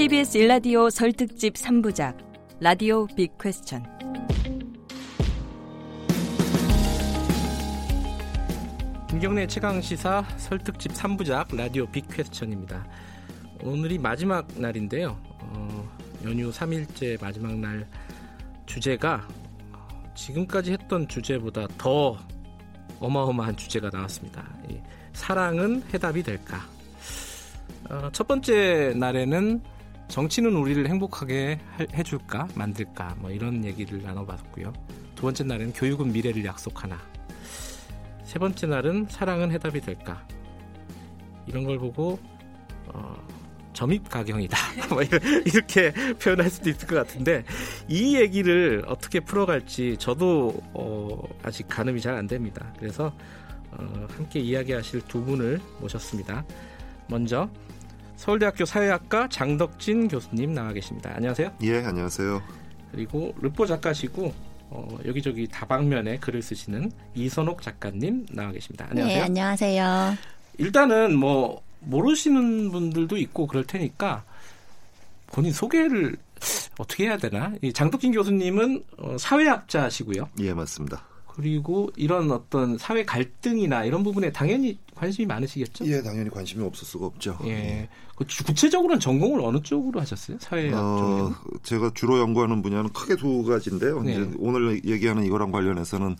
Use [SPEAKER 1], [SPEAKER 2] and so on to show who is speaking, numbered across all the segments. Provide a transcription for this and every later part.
[SPEAKER 1] KBS 1라디오 설특집 3부작 라디오 big question
[SPEAKER 2] 김경래 최강 시사 설특집 3부작 라디오 big question입니다. 오늘이 마지막 날인데요. 어, 연휴 3일째 마지막 날 주제가 지금까지 했던 주제보다 더 어마어마한 주제가 나왔습니다. 사랑은 해답이 될까? 어, 첫 번째 날에는 정치는 우리를 행복하게 해줄까 만들까 뭐 이런 얘기를 나눠봤고요. 두 번째 날은 교육은 미래를 약속하나. 세 번째 날은 사랑은 해답이 될까. 이런 걸 보고 어, 점입 가경이다. 뭐 이렇게 표현할 수도 있을 것 같은데 이 얘기를 어떻게 풀어갈지 저도 어, 아직 가늠이 잘 안 됩니다. 그래서 어, 함께 이야기하실 두 분을 모셨습니다. 먼저 서울대학교 사회학과 장덕진 교수님 나와 계십니다. 안녕하세요.
[SPEAKER 3] 예, 안녕하세요.
[SPEAKER 2] 그리고 르포 작가시고 어, 여기저기 다방면에 글을 쓰시는 이선옥 작가님 나와 계십니다. 안녕하세요.
[SPEAKER 4] 네, 안녕하세요.
[SPEAKER 2] 일단은 뭐 모르시는 분들도 있고 그럴 테니까 본인 소개를 어떻게 해야 되나? 장덕진 교수님은 어, 사회학자시고요.
[SPEAKER 3] 예, 맞습니다.
[SPEAKER 2] 그리고 이런 어떤 사회 갈등이나 이런 부분에 당연히 관심이 많으시겠죠?
[SPEAKER 3] 예, 당연히 관심이 없을 수가 없죠.
[SPEAKER 2] 예. 예. 그 구체적으로는 전공을 어느 쪽으로 하셨어요? 사회학 어,
[SPEAKER 3] 제가 주로 연구하는 분야는 크게 두 가지인데요. 네. 이제 오늘 얘기하는 이거랑 관련해서는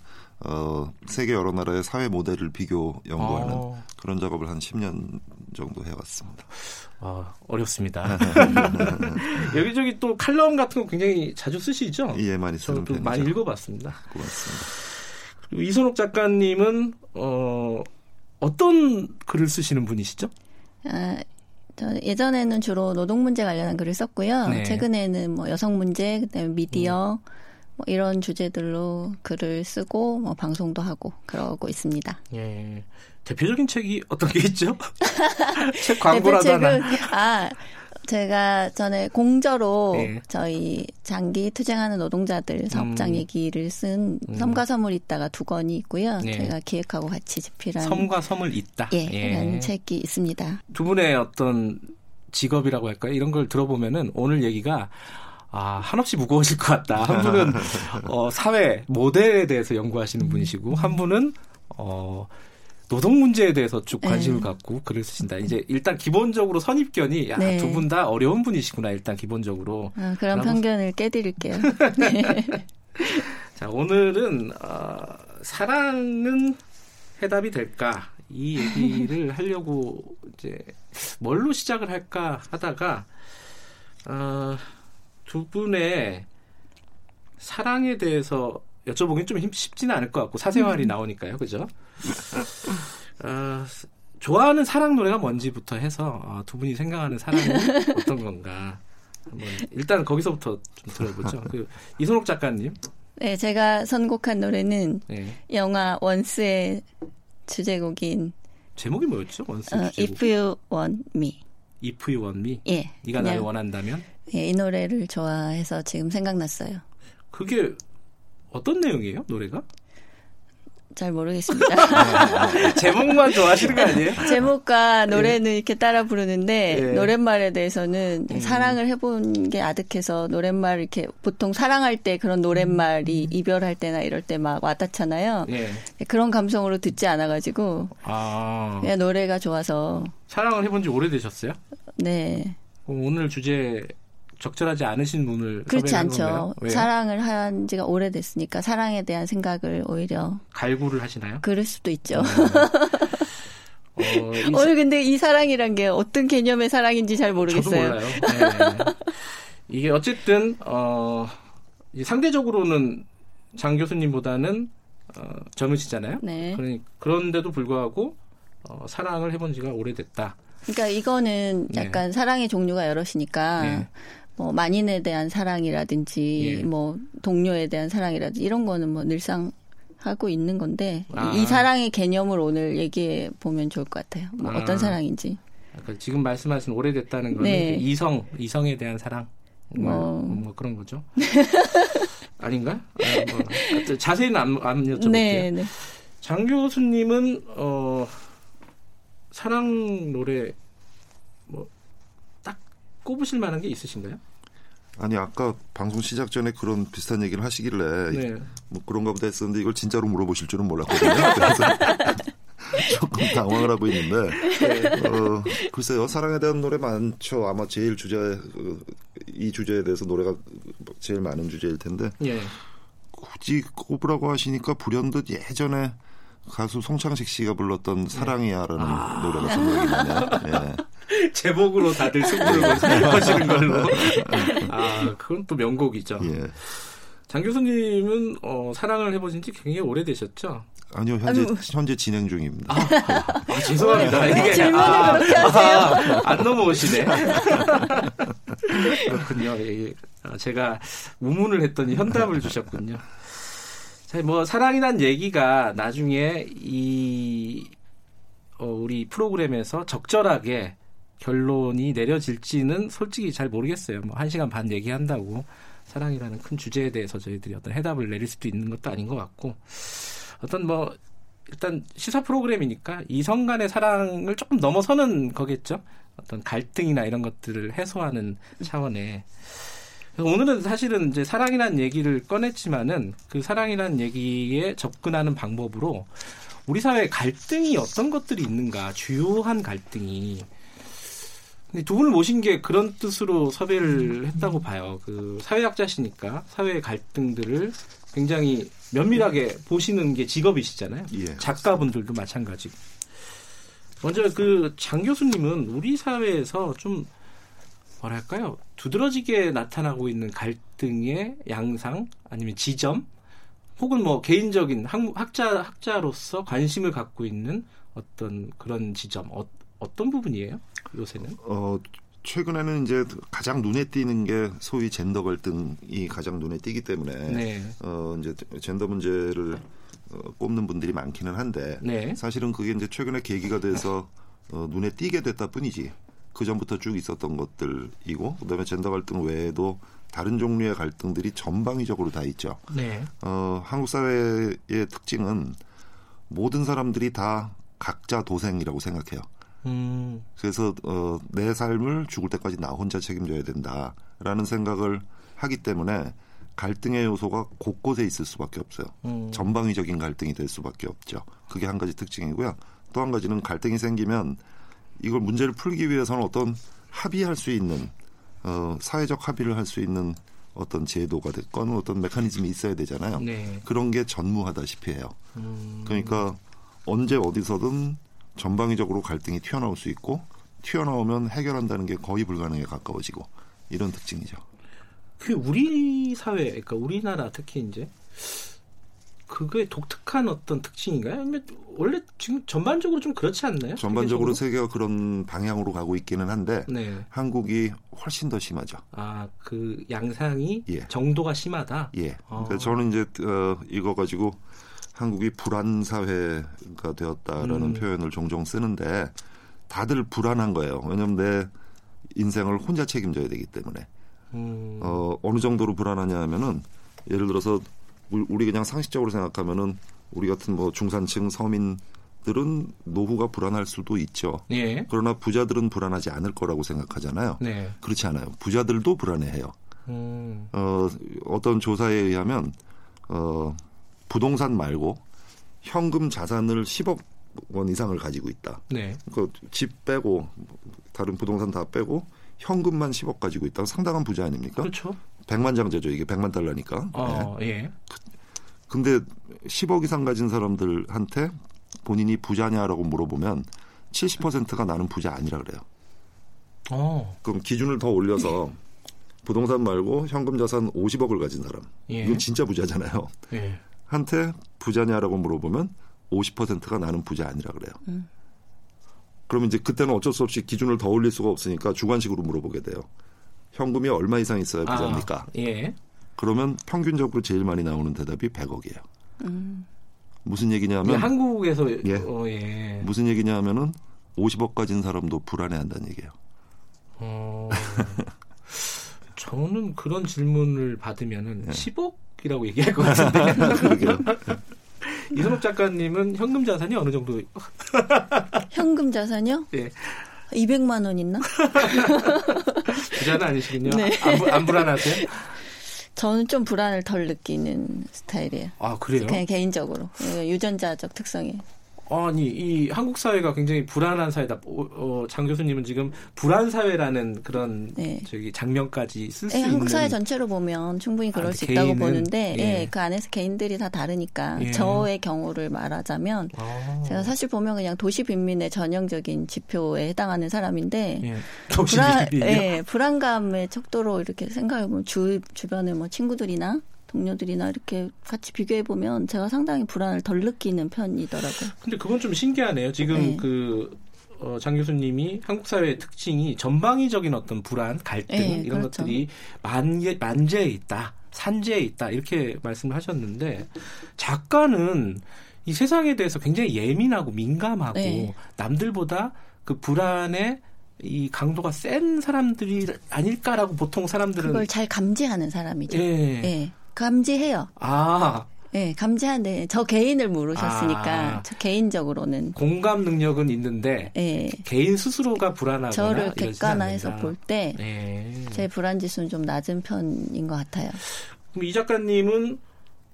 [SPEAKER 3] 어, 세계 여러 나라의 사회 모델을 비교 연구하는 아. 그런 작업을 한 10년 정도 해왔습니다.
[SPEAKER 2] 아, 어렵습니다. 여기저기 또 칼럼 같은 거 굉장히 자주 쓰시죠?
[SPEAKER 3] 예, 많이 쓰는
[SPEAKER 2] 편이죠. 많이 읽어봤습니다.
[SPEAKER 3] 고맙습니다.
[SPEAKER 2] 그리고 이선옥 작가님은 어, 어떤 글을 쓰시는 분이시죠?
[SPEAKER 4] 아, 저 예전에는 주로 노동 문제 관련한 글을 썼고요. 네. 최근에는 뭐 여성 문제, 그다음에 미디어 음. 뭐 이런 주제들로 글을 쓰고 뭐 방송도 하고 그러고 있습니다.
[SPEAKER 2] 예. 대표적인 책이 어떤 게 있죠? 책 광고라도 하나.
[SPEAKER 4] 아, 제가 전에 공저로 네. 저희 장기 투쟁하는 노동자들 사업장 음. 얘기를 쓴 음. 섬과 섬을 있다가 두 권이 있고요. 네. 제가 기획하고 같이 집필한
[SPEAKER 2] 섬과 섬을 있다.
[SPEAKER 4] 예, 예. 라는 책이 있습니다.
[SPEAKER 2] 두 분의 어떤 직업이라고 할까요? 이런 걸 들어보면은 오늘 얘기가 아, 한없이 무거워질 것 같다. 한 분은 어, 사회 모델에 대해서 연구하시는 분이시고 한 분은 어, 노동 문제에 대해서 쭉 관심을 네. 갖고 글을 쓰신다. 이제 일단 기본적으로 선입견이 네. 두분 다 어려운 분이시구나. 일단 기본적으로.
[SPEAKER 4] 아, 그런 편견을 깨드릴게요. 네.
[SPEAKER 2] 자 오늘은 어, 사랑은 해답이 될까 이 얘기를 하려고 이제 뭘로 시작을 할까 하다가 어, 두 분의 사랑에 대해서 여쭤보기는 좀 쉽지는 않을 것 같고 사생활이 음. 나오니까요, 그죠? 어, 좋아하는 사랑 노래가 뭔지부터 해서 어, 두 분이 생각하는 사랑은 어떤 건가 한번 일단 거기서부터 좀 들어보죠. 그 이선옥 작가님.
[SPEAKER 4] 네, 제가 선곡한 노래는 네. 영화 원스의 주제곡인
[SPEAKER 2] 제목이 뭐였죠? 원스
[SPEAKER 4] 어, 주제곡. If You Want Me.
[SPEAKER 2] If You Want Me.
[SPEAKER 4] 예.
[SPEAKER 2] 네가 나를 원한다면.
[SPEAKER 4] 예, 이 노래를 좋아해서 지금 생각났어요.
[SPEAKER 2] 그게 어떤 내용이에요, 노래가?
[SPEAKER 4] 잘 모르겠습니다.
[SPEAKER 2] 네. 제목만 좋아하시는 거 아니에요?
[SPEAKER 4] 제목과 노래는 네. 이렇게 따라 부르는데 네. 노랫말에 대해서는 음. 사랑을 해본 게 아득해서 노랫말 이렇게 보통 사랑할 때 그런 노랫말이 음. 이별할 때나 이럴 때 막 와닿잖아요. 네. 그런 감성으로 듣지 않아가지고 아. 그냥 노래가 좋아서
[SPEAKER 2] 사랑을 해본 지 오래되셨어요?
[SPEAKER 4] 네.
[SPEAKER 2] 오늘 주제 적절하지 않으신 분을
[SPEAKER 4] 그렇지 않죠. 사랑을 한 지가 오래됐으니까 사랑에 대한 생각을 오히려
[SPEAKER 2] 갈구를 하시나요?
[SPEAKER 4] 그럴 수도 있죠. 어, 어 오늘 근데 이 사랑이란 게 어떤 개념의 사랑인지 잘 모르겠어요.
[SPEAKER 2] 네. 이게 어쨌든 어, 상대적으로는 장 교수님보다는 어, 젊으시잖아요. 네. 그러니 그런데도 불구하고 어, 사랑을 해본 지가 오래됐다.
[SPEAKER 4] 그러니까 이거는 네. 약간 네. 사랑의 종류가 여럿이니까 네. 뭐 만인에 대한 사랑이라든지 예. 뭐 동료에 대한 사랑이라든지 이런 거는 뭐 늘상 하고 있는 건데 아. 이 사랑의 개념을 오늘 얘기해 보면 좋을 것 같아요. 뭐 아. 어떤 사랑인지.
[SPEAKER 2] 그러니까 지금 말씀하신 오래됐다는 거는 네. 이성 이성에 대한 사랑 뭐, 뭐, 뭐 그런 거죠. 아닌가? 아, 뭐, 자세히는 안, 안 여쭤볼게요. 네, 네. 장 교수님은 어 사랑 노래 꼽으실 만한 게 있으신가요?
[SPEAKER 3] 아니 아까 방송 시작 전에 그런 비슷한 얘기를 하시길래 네. 뭐 그런가 보다 했었는데 이걸 진짜로 물어보실 줄은 몰랐거든요. 그래서 조금 당황을 하고 있는데 네. 어, 글쎄요 사랑에 대한 노래 많죠. 아마 제일 주제 어, 이 주제에 대해서 노래가 제일 많은 주제일 텐데 네. 굳이 꼽으라고 하시니까 불현듯 예전에 가수 송창식 씨가 불렀던 사랑이야라는 아~ 노래가 생각이 나네요. 예.
[SPEAKER 2] 제목으로 다들 승부를 거시는 걸로. 아, 그건 또 명곡이죠. 예. 장 교수님은 어, 사랑을 해보신 지 굉장히 오래되셨죠?
[SPEAKER 3] 아니요, 현재, 아유. 현재 진행 중입니다.
[SPEAKER 2] 아, 아 죄송합니다.
[SPEAKER 4] 이게, 질문을 아, 그렇게 하세요? 아,
[SPEAKER 2] 안 넘어오시네. 그렇군요. 예, 아, 제가 우문을 했더니 현답을 주셨군요. 뭐 사랑이란 얘기가 나중에 이 어, 우리 프로그램에서 적절하게 결론이 내려질지는 솔직히 잘 모르겠어요. 뭐한 시간 반 얘기한다고 사랑이라는 큰 주제에 대해서 저희들이 어떤 해답을 내릴 수도 있는 것도 아닌 것 같고 어떤 뭐 일단 시사 프로그램이니까 이성 간의 사랑을 조금 넘어서는 거겠죠. 어떤 갈등이나 이런 것들을 해소하는 차원에 오늘은 사실은 이제 사랑이라는 얘기를 꺼냈지만은 그 사랑이라는 얘기에 접근하는 방법으로 우리 사회에 갈등이 어떤 것들이 있는가 주요한 갈등이 두 분을 모신 게 그런 뜻으로 섭외를 했다고 봐요. 그 사회학자시니까 사회의 갈등들을 굉장히 면밀하게 보시는 게 직업이시잖아요. 예. 작가분들도 마찬가지고. 먼저 그 장 교수님은 우리 사회에서 좀 뭐랄까요 두드러지게 나타나고 있는 갈등의 양상 아니면 지점 혹은 뭐 개인적인 학, 자 학자로서 관심을 갖고 있는 어떤 그런 지점 어, 어떤 부분이에요 요새는?
[SPEAKER 3] 어 최근에는 이제 가장 눈에 띄는 게 소위 젠더 갈등이 가장 눈에 띄기 때문에 네. 어 이제 젠더 문제를 어, 꼽는 분들이 많기는 한데 네. 사실은 그게 이제 최근에 계기가 돼서 어, 눈에 띄게 됐다 뿐이지 그 전부터 쭉 있었던 것들이고 그다음에 젠더 갈등 외에도 다른 종류의 갈등들이 전방위적으로 다 있죠. 네. 어, 한국 사회의 특징은 모든 사람들이 다 각자 도생이라고 생각해요. 음. 그래서 어, 내 삶을 죽을 때까지 나 혼자 책임져야 된다라는 생각을 하기 때문에 갈등의 요소가 곳곳에 있을 수밖에 없어요. 음. 전방위적인 갈등이 될 수밖에 없죠. 그게 한 가지 특징이고요. 또 한 가지는 갈등이 생기면 이걸 문제를 풀기 위해서는 어떤 합의할 수 있는 어, 사회적 합의를 할 수 있는 어떤 제도가 됐건 어떤 메커니즘이 있어야 되잖아요. 네. 그런 게 전무하다시피 해요. 음. 그러니까 언제 어디서든 전방위적으로 갈등이 튀어나올 수 있고 튀어나오면 해결한다는 게 거의 불가능에 가까워지고 이런 특징이죠.
[SPEAKER 2] 그 우리 사회, 그러니까 우리나라 특히 이제 그게 독특한 어떤 특징인가요? 아니면 원래 지금 전반적으로 좀 그렇지 않나요?
[SPEAKER 3] 전반적으로 세계가 그런 방향으로 가고 있기는 한데 네. 한국이 훨씬 더 심하죠.
[SPEAKER 2] 아, 그 양상이 예. 정도가 심하다.
[SPEAKER 3] 예. 아. 그러니까 저는 이제 어, 이거 가지고 한국이 불안 사회가 되었다라는 음. 표현을 종종 쓰는데 다들 불안한 거예요. 왜냐하면 내 인생을 혼자 책임져야 되기 때문에. 음. 어, 어느 정도로 불안하냐 하면은 예를 들어서 우리 그냥 상식적으로 생각하면은 우리 같은 뭐 중산층 서민들은 노후가 불안할 수도 있죠. 예. 그러나 부자들은 불안하지 않을 거라고 생각하잖아요. 네. 그렇지 않아요. 부자들도 불안해해요. 음. 어, 어떤 조사에 의하면 어, 부동산 말고 현금 자산을 10억 원 이상을 가지고 있다. 네. 그집 빼고 다른 부동산 다 빼고 현금만 10억 가지고 있다. 상당한 부자 아닙니까?
[SPEAKER 2] 그렇죠.
[SPEAKER 3] 백만장자죠. 이게 백만 달러니까.
[SPEAKER 2] 어, 네. 예.
[SPEAKER 3] 근데 10억 이상 가진 사람들한테 본인이 부자냐라고 물어보면 70%가 나는 부자 아니라 그래요. 어. 그럼 기준을 더 올려서 부동산 말고 현금 자산 50억을 가진 사람. 예. 이건 진짜 부자잖아요. 예. 한테 부자냐라고 물어보면 50%가 나는 부자 아니라 그래요. 음. 그러면 이제 그때는 어쩔 수 없이 기준을 더 올릴 수가 없으니까 주관식으로 물어보게 돼요. 현금이 얼마 이상 있어야 아, 부자입니까? 아, 예. 그러면 평균적으로 제일 많이 나오는 대답이 100억이에요. 음. 무슨 얘기냐면
[SPEAKER 2] 한국에서 예. 어, 예.
[SPEAKER 3] 무슨 얘기냐면은 50억 가진 사람도 불안해한다는 얘기예요. 어,
[SPEAKER 2] 저는 그런 질문을 받으면은 예. 10억 이라고 얘기할 것 같은데. 이선옥 작가님은 현금 자산이 어느 정도?
[SPEAKER 4] 현금 자산이요? 예. 200만 원 있나?
[SPEAKER 2] 부자는 아니시군요. 네. 안, 안 불안하세요?
[SPEAKER 4] 저는 좀 불안을 덜 느끼는 스타일이에요.
[SPEAKER 2] 아 그래요?
[SPEAKER 4] 그냥 개인적으로 유전자적 특성이.
[SPEAKER 2] 아니 이 한국 사회가 굉장히 불안한 사회다. 어, 어, 장 교수님은 지금 불안 사회라는 그런 네. 저기 장면까지 쓸수 네, 있는.
[SPEAKER 4] 한국 사회 전체로 보면 충분히 그럴 아, 수 있다고 보는데, 예. 예. 그 안에서 개인들이 다 다르니까 예. 저의 경우를 말하자면 아. 제가 사실 보면 그냥 도시 빈민의 전형적인 지표에 해당하는 사람인데 예.
[SPEAKER 2] 불안, 예,
[SPEAKER 4] 불안감의 척도로 이렇게 생각해 보면 주 주변에 뭐 친구들이나 동료들이나 이렇게 같이 비교해 보면 제가 상당히 불안을 덜 느끼는 편이더라고요.
[SPEAKER 2] 근데 그건 좀 신기하네요. 지금 네. 그 어, 장 교수님이 한국 사회의 특징이 전방위적인 어떤 불안, 갈등 네, 이런 그렇죠. 것들이 만개, 만재에 있다, 산재에 있다 이렇게 말씀을 하셨는데 작가는 이 세상에 대해서 굉장히 예민하고 민감하고 네. 남들보다 그 불안에 이 강도가 센 사람들이 아닐까라고 보통 사람들은
[SPEAKER 4] 그걸 잘 감지하는 사람이죠. 예. 예. 감지해요.
[SPEAKER 2] 아.
[SPEAKER 4] 네, 감지하는데 저 개인을 물으셨으니까 아, 저 개인적으로는
[SPEAKER 2] 공감 능력은 있는데 네. 개인 스스로가 불안하거나
[SPEAKER 4] 저를 객관화해서 볼 때제 네. 불안 지수는 좀 낮은 편인 것 같아요.
[SPEAKER 2] 그럼 이 작가님은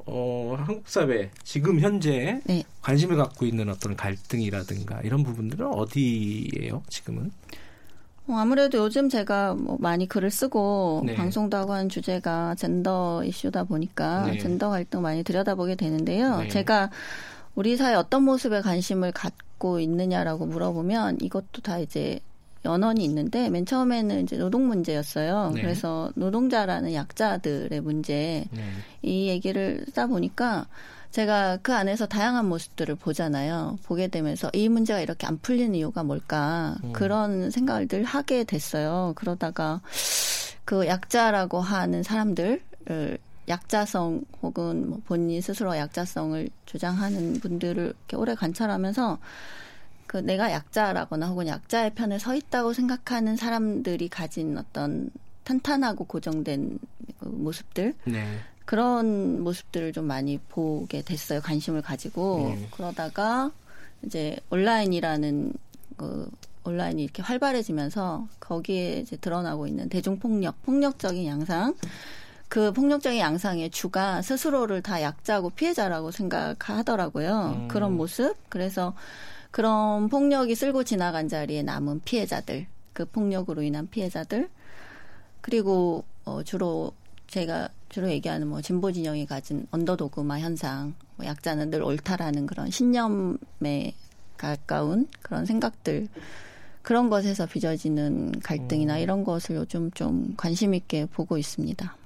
[SPEAKER 2] 어, 한국 사회 지금 현재 네. 관심을 갖고 있는 어떤 갈등이라든가 이런 부분들은 어디예요? 지금은?
[SPEAKER 4] 어, 아무래도 요즘 제가 뭐 많이 글을 쓰고 네. 방송도 하고 한 주제가 젠더 이슈다 보니까 네. 젠더 갈등 많이 들여다보게 되는데요. 네. 제가 우리 사회 어떤 모습에 관심을 갖고 있느냐라고 물어보면 이것도 다 이제 연원이 있는데 맨 처음에는 이제 노동 문제였어요. 네. 그래서 노동자라는 약자들의 문제 네. 이 얘기를 쓰다 보니까 제가 그 안에서 다양한 모습들을 보잖아요. 보게 되면서 이 문제가 이렇게 안 풀리는 이유가 뭘까 음. 그런 생각을 늘 하게 됐어요. 그러다가 그 약자라고 하는 사람들 약자성 혹은 뭐 본인 스스로 약자성을 주장하는 분들을 이렇게 오래 관찰하면서 그 내가 약자라거나 혹은 약자의 편에 서 있다고 생각하는 사람들이 가진 어떤 탄탄하고 고정된 그 모습들 네. 그런 모습들을 좀 많이 보게 됐어요. 관심을 가지고 네. 그러다가 이제 온라인이라는 그 온라인이 이렇게 활발해지면서 거기에 이제 드러나고 있는 대중폭력, 폭력적인 양상, 그 폭력적인 양상의 주가 스스로를 다 약자고 피해자라고 생각하더라고요. 음. 그런 모습. 그래서 그런 폭력이 쓸고 지나간 자리에 남은 피해자들, 그 폭력으로 인한 피해자들, 그리고 어, 주로 제가 주로 얘기하는 뭐 진보 진영이 가진 언더도그마 현상, 뭐 약자는 늘 옳다라는 그런 신념에 가까운 그런 생각들 그런 것에서 빚어지는 갈등이나 음. 이런 것을 요즘 좀 관심 있게 보고 있습니다.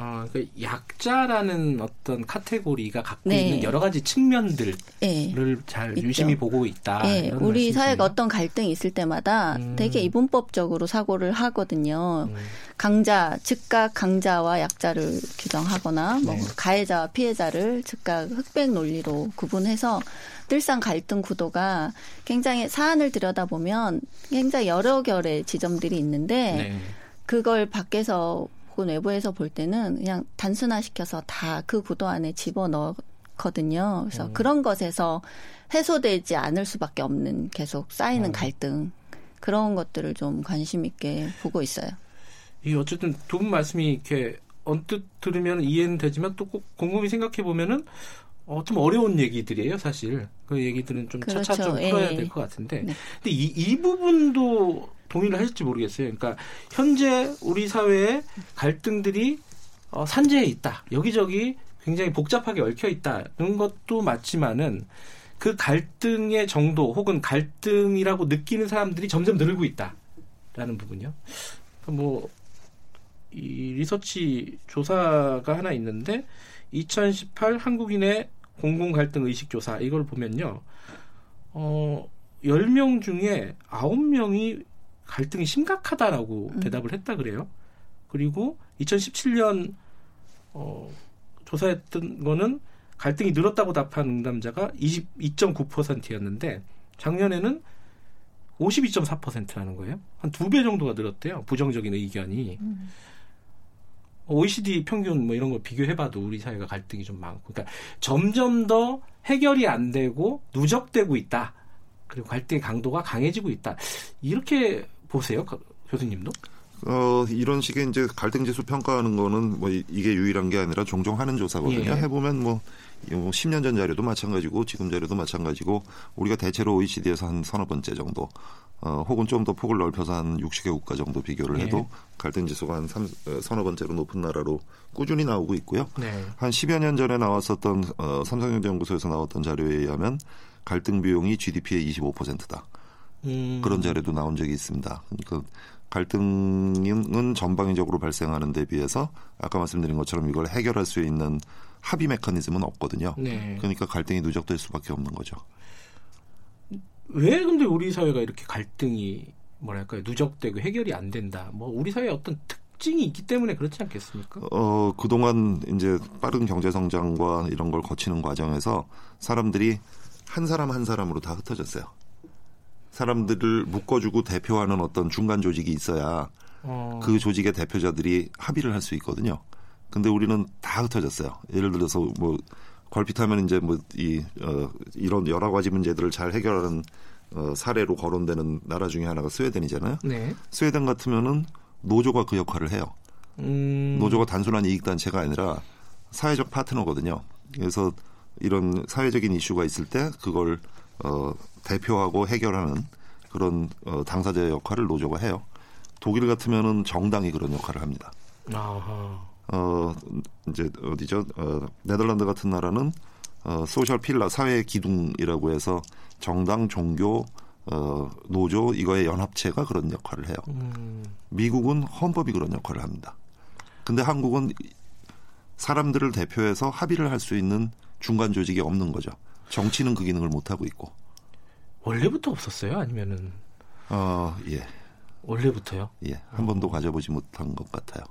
[SPEAKER 2] 아, 그 약자라는 어떤 카테고리가 갖고 네. 있는 여러 가지 측면들을 네. 잘 있죠. 유심히 보고 있다.
[SPEAKER 4] 네. 우리 사회가 어떤 갈등이 있을 때마다 음. 되게 이분법적으로 사고를 하거든요. 음. 강자, 즉각 강자와 약자를 규정하거나 뭐 네. 가해자와 피해자를 즉각 흑백 논리로 구분해서 늘상 갈등 구도가 굉장히 사안을 들여다보면 굉장히 여러 결의 지점들이 있는데 네. 그걸 밖에서 혹은 외부에서 볼 때는 그냥 단순화시켜서 다 그 구도 안에 집어 넣거든요. 그래서 음. 그런 것에서 해소되지 않을 수밖에 없는 계속 쌓이는 음. 갈등 그런 것들을 좀 관심 있게 보고 있어요.
[SPEAKER 2] 이 어쨌든 두 분 말씀이 이렇게 언뜻 들으면 이해는 되지만 또 꼭 곰곰이 생각해 보면은 어, 좀 어려운 얘기들이에요, 사실. 그 얘기들은 좀 그렇죠. 차차 좀 풀어야 예. 될것 같은데. 네. 근데 이, 이 부분도 동의를 하실지 모르겠어요. 그러니까 현재 우리 사회의 갈등들이 어, 산재에 있다. 여기저기 굉장히 복잡하게 얽혀 있다는 것도 맞지만은 그 갈등의 정도 혹은 갈등이라고 느끼는 사람들이 점점 늘고 있다라는 부분요. 뭐, 이 리서치 조사가 하나 있는데 2018 한국인의 공공 갈등 의식 조사 이걸 보면요. 어, 10명 중에 9명이 갈등이 심각하다라고 음. 대답을 했다 그래요. 그리고 2017년 어, 조사했던 거는 갈등이 늘었다고 답한 응답자가 22.9%였는데 작년에는 52.4%라는 거예요. 한 두 배 정도가 늘었대요. 부정적인 의견이. 음. OECD 평균 뭐 이런 거 비교해봐도 우리 사회가 갈등이 좀 많고, 그러니까 점점 더 해결이 안 되고 누적되고 있다. 그리고 갈등의 강도가 강해지고 있다. 이렇게 보세요, 교수님도?
[SPEAKER 3] 어, 이런 식의 이제 갈등 지수 평가하는 거는 뭐 이게 유일한 게 아니라 종종 하는 조사거든요. 예. 해보면 뭐 10년 전 자료도 마찬가지고 지금 자료도 마찬가지고 우리가 대체로 OECD에서 한 서너 번째 정도 어, 혹은 좀 더 폭을 넓혀서 한 60개 국가 정도 비교를 예. 해도 예. 갈등 지수가 한 3, 어, 서너 번째로 높은 나라로 꾸준히 나오고 있고요. 네. 한 10여 년 전에 나왔었던 어, 삼성경제연구소에서 나왔던 자료에 의하면 갈등 비용이 GDP의 25%다. 음. 그런 자료도 나온 적이 있습니다. 그러니까 갈등은 전방위적으로 발생하는 데 비해서 아까 말씀드린 것처럼 이걸 해결할 수 있는 합의 메커니즘은 없거든요. 네. 그러니까 갈등이 누적될 수밖에 없는 거죠.
[SPEAKER 2] 왜 근데 우리 사회가 이렇게 갈등이 뭐랄까요 누적되고 해결이 안 된다. 뭐 우리 사회에 어떤 특징이 있기 때문에 그렇지 않겠습니까?
[SPEAKER 3] 어 그동안 이제 빠른 경제 성장과 이런 걸 거치는 과정에서 사람들이 한 사람 한 사람으로 다 흩어졌어요. 사람들을 묶어주고 대표하는 어떤 중간 조직이 있어야 어. 그 조직의 대표자들이 합의를 할 수 있거든요. 근데 우리는 다 흩어졌어요. 예를 들어서 뭐 걸핏하면 이제 뭐이 어, 이런 여러 가지 문제들을 잘 해결하는 어, 사례로 거론되는 나라 중에 하나가 스웨덴이잖아요. 네. 스웨덴 같으면은 노조가 그 역할을 해요. 음. 노조가 단순한 이익 단체가 아니라 사회적 파트너거든요. 그래서 이런 사회적인 이슈가 있을 때 그걸 어, 대표하고 해결하는 그런 어, 당사자의 역할을 노조가 해요. 독일 같으면은 정당이 그런 역할을 합니다. 아하. 어 이제 어디죠? 어, 네덜란드 같은 나라는 어, social pillar 사회 기둥이라고 해서 정당, 종교, 어, 노조 이거의 연합체가 그런 역할을 해요. 음. 미국은 헌법이 그런 역할을 합니다. 근데 한국은 사람들을 대표해서 합의를 할 수 있는 중간 조직이 없는 거죠. 정치는 그 기능을 못 하고 있고.
[SPEAKER 2] 원래부터 없었어요? 아니면은?
[SPEAKER 3] 어, 예.
[SPEAKER 2] 원래부터요?
[SPEAKER 3] 예. 한 어. 번도 가져보지 못한 것 같아요.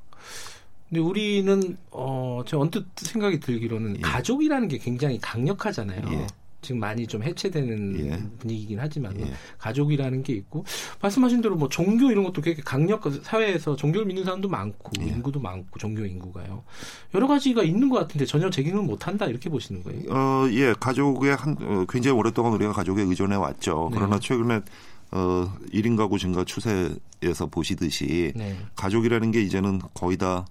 [SPEAKER 2] 근데 우리는 어, 제 언뜻 생각이 들기로는 예. 가족이라는 게 굉장히 강력하잖아요. 예. 지금 많이 좀 해체되는 예. 분위기긴 하지만 예. 가족이라는 게 있고 말씀하신 대로 뭐 종교 이런 것도 되게 강력 사회에서 종교를 믿는 사람도 많고 예. 인구도 많고 종교 인구가요 여러 가지가 있는 것 같은데 전혀 제기을 못한다 이렇게 보시는 거예요?
[SPEAKER 3] 어, 예, 가족의 한 어, 굉장히 오랫동안 우리가 가족에 의존해 왔죠. 네. 그러나 최근에 어, 1인 가구 증가 추세에서 보시듯이 네. 가족이라는 게 이제는 거의 다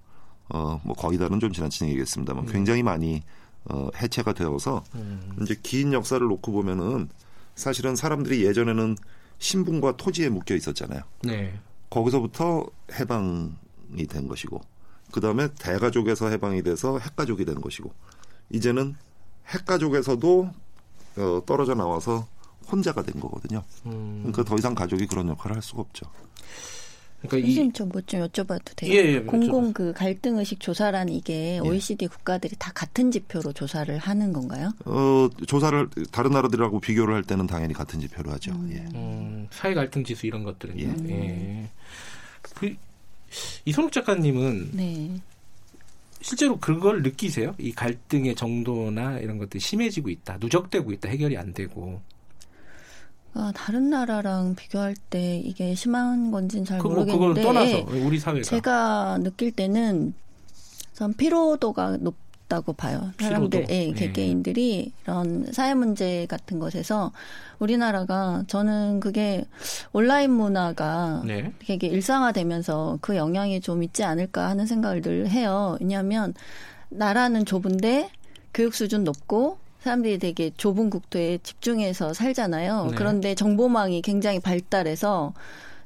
[SPEAKER 3] 어, 뭐 거의 다는 좀 지나친 얘기겠습니다만 음. 굉장히 많이 어, 해체가 되어서 음. 이제 긴 역사를 놓고 보면은 사실은 사람들이 예전에는 신분과 토지에 묶여 있었잖아요. 네. 거기서부터 해방이 된 것이고 그 다음에 대가족에서 해방이 돼서 핵가족이 된 것이고 이제는 핵가족에서도 어, 떨어져 나와서 혼자가 된 거거든요. 음. 그러니까 더 이상 가족이 그런 역할을 할 수가 없죠.
[SPEAKER 4] 그러니까 선생님 좀뭐좀 여쭤봐도 돼요? 예, 예, 공공 그 갈등 의식 조사란 이게 예. OECD 국가들이 다 같은 지표로 조사를 하는 건가요?
[SPEAKER 3] 어 조사를 다른 나라들하고 비교를 할 때는 당연히 같은 지표로 하죠. 음. 예.
[SPEAKER 2] 음, 사회 갈등 지수 이런 것들은 예. 예. 그, 이선욱 작가님은 네. 실제로 그걸 느끼세요? 이 갈등의 정도나 이런 것들이 심해지고 있다, 누적되고 있다, 해결이 안 되고.
[SPEAKER 4] 아, 다른 나라랑 비교할 때 이게 심한 건지는 잘 그, 모르겠는데
[SPEAKER 2] 떠나서 우리 사회가
[SPEAKER 4] 제가 느낄 때는 전 피로도가 높다고 봐요. 사람들, 예, 네. 개개인들이 이런 사회 문제 같은 것에서 우리나라가 저는 그게 온라인 문화가 네. 되게 일상화되면서 그 영향이 좀 있지 않을까 하는 생각을 늘 해요. 왜냐하면 나라는 좁은데 교육 수준 높고 사람들이 되게 좁은 국토에 집중해서 살잖아요. 네. 그런데 정보망이 굉장히 발달해서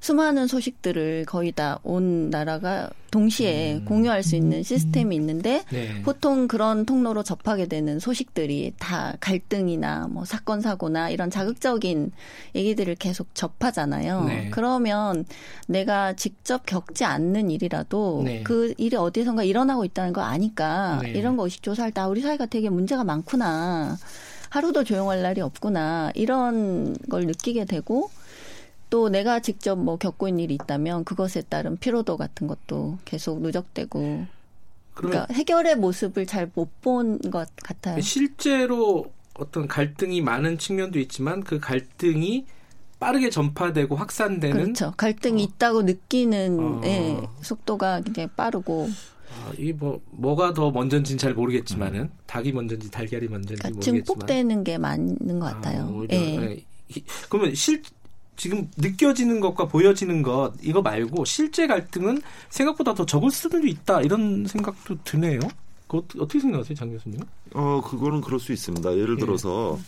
[SPEAKER 4] 수많은 소식들을 거의 다 온 나라가 동시에 음. 공유할 수 있는 시스템이 있는데 네. 보통 그런 통로로 접하게 되는 소식들이 다 갈등이나 뭐 사건 사고나 이런 자극적인 얘기들을 계속 접하잖아요. 네. 그러면 내가 직접 겪지 않는 일이라도 네. 그 일이 어디선가 일어나고 있다는 거 아니까 네. 이런 거 의식 조사할 때 아, 우리 사회가 되게 문제가 많구나. 하루도 조용할 날이 없구나. 이런 걸 느끼게 되고 또 내가 직접 뭐 겪고 있는 일이 있다면 그것에 따른 피로도 같은 것도 계속 누적되고 그러니까 해결의 모습을 잘 못 본 것 같아요.
[SPEAKER 2] 실제로 어떤 갈등이 많은 측면도 있지만 그 갈등이 빠르게 전파되고 확산되는
[SPEAKER 4] 그렇죠. 갈등이 어. 있다고 느끼는 어. 예, 속도가 굉장히 빠르고
[SPEAKER 2] 아, 이뭐 뭐가 더 먼저인지는 잘 모르겠지만은 음. 닭이 먼저인지 달걀이 먼저인지 그러니까 모르겠지만
[SPEAKER 4] 증폭되는 게 맞는 것 같아요. 아, 예.
[SPEAKER 2] 그러면 실 지금 느껴지는 것과 보여지는 것 이거 말고 실제 갈등은 생각보다 더 적을 수도 있다 이런 생각도 드네요. 그 어떻게 생각하세요, 장 교수님?
[SPEAKER 3] 어, 그거는 그럴 수 있습니다. 예를 예. 들어서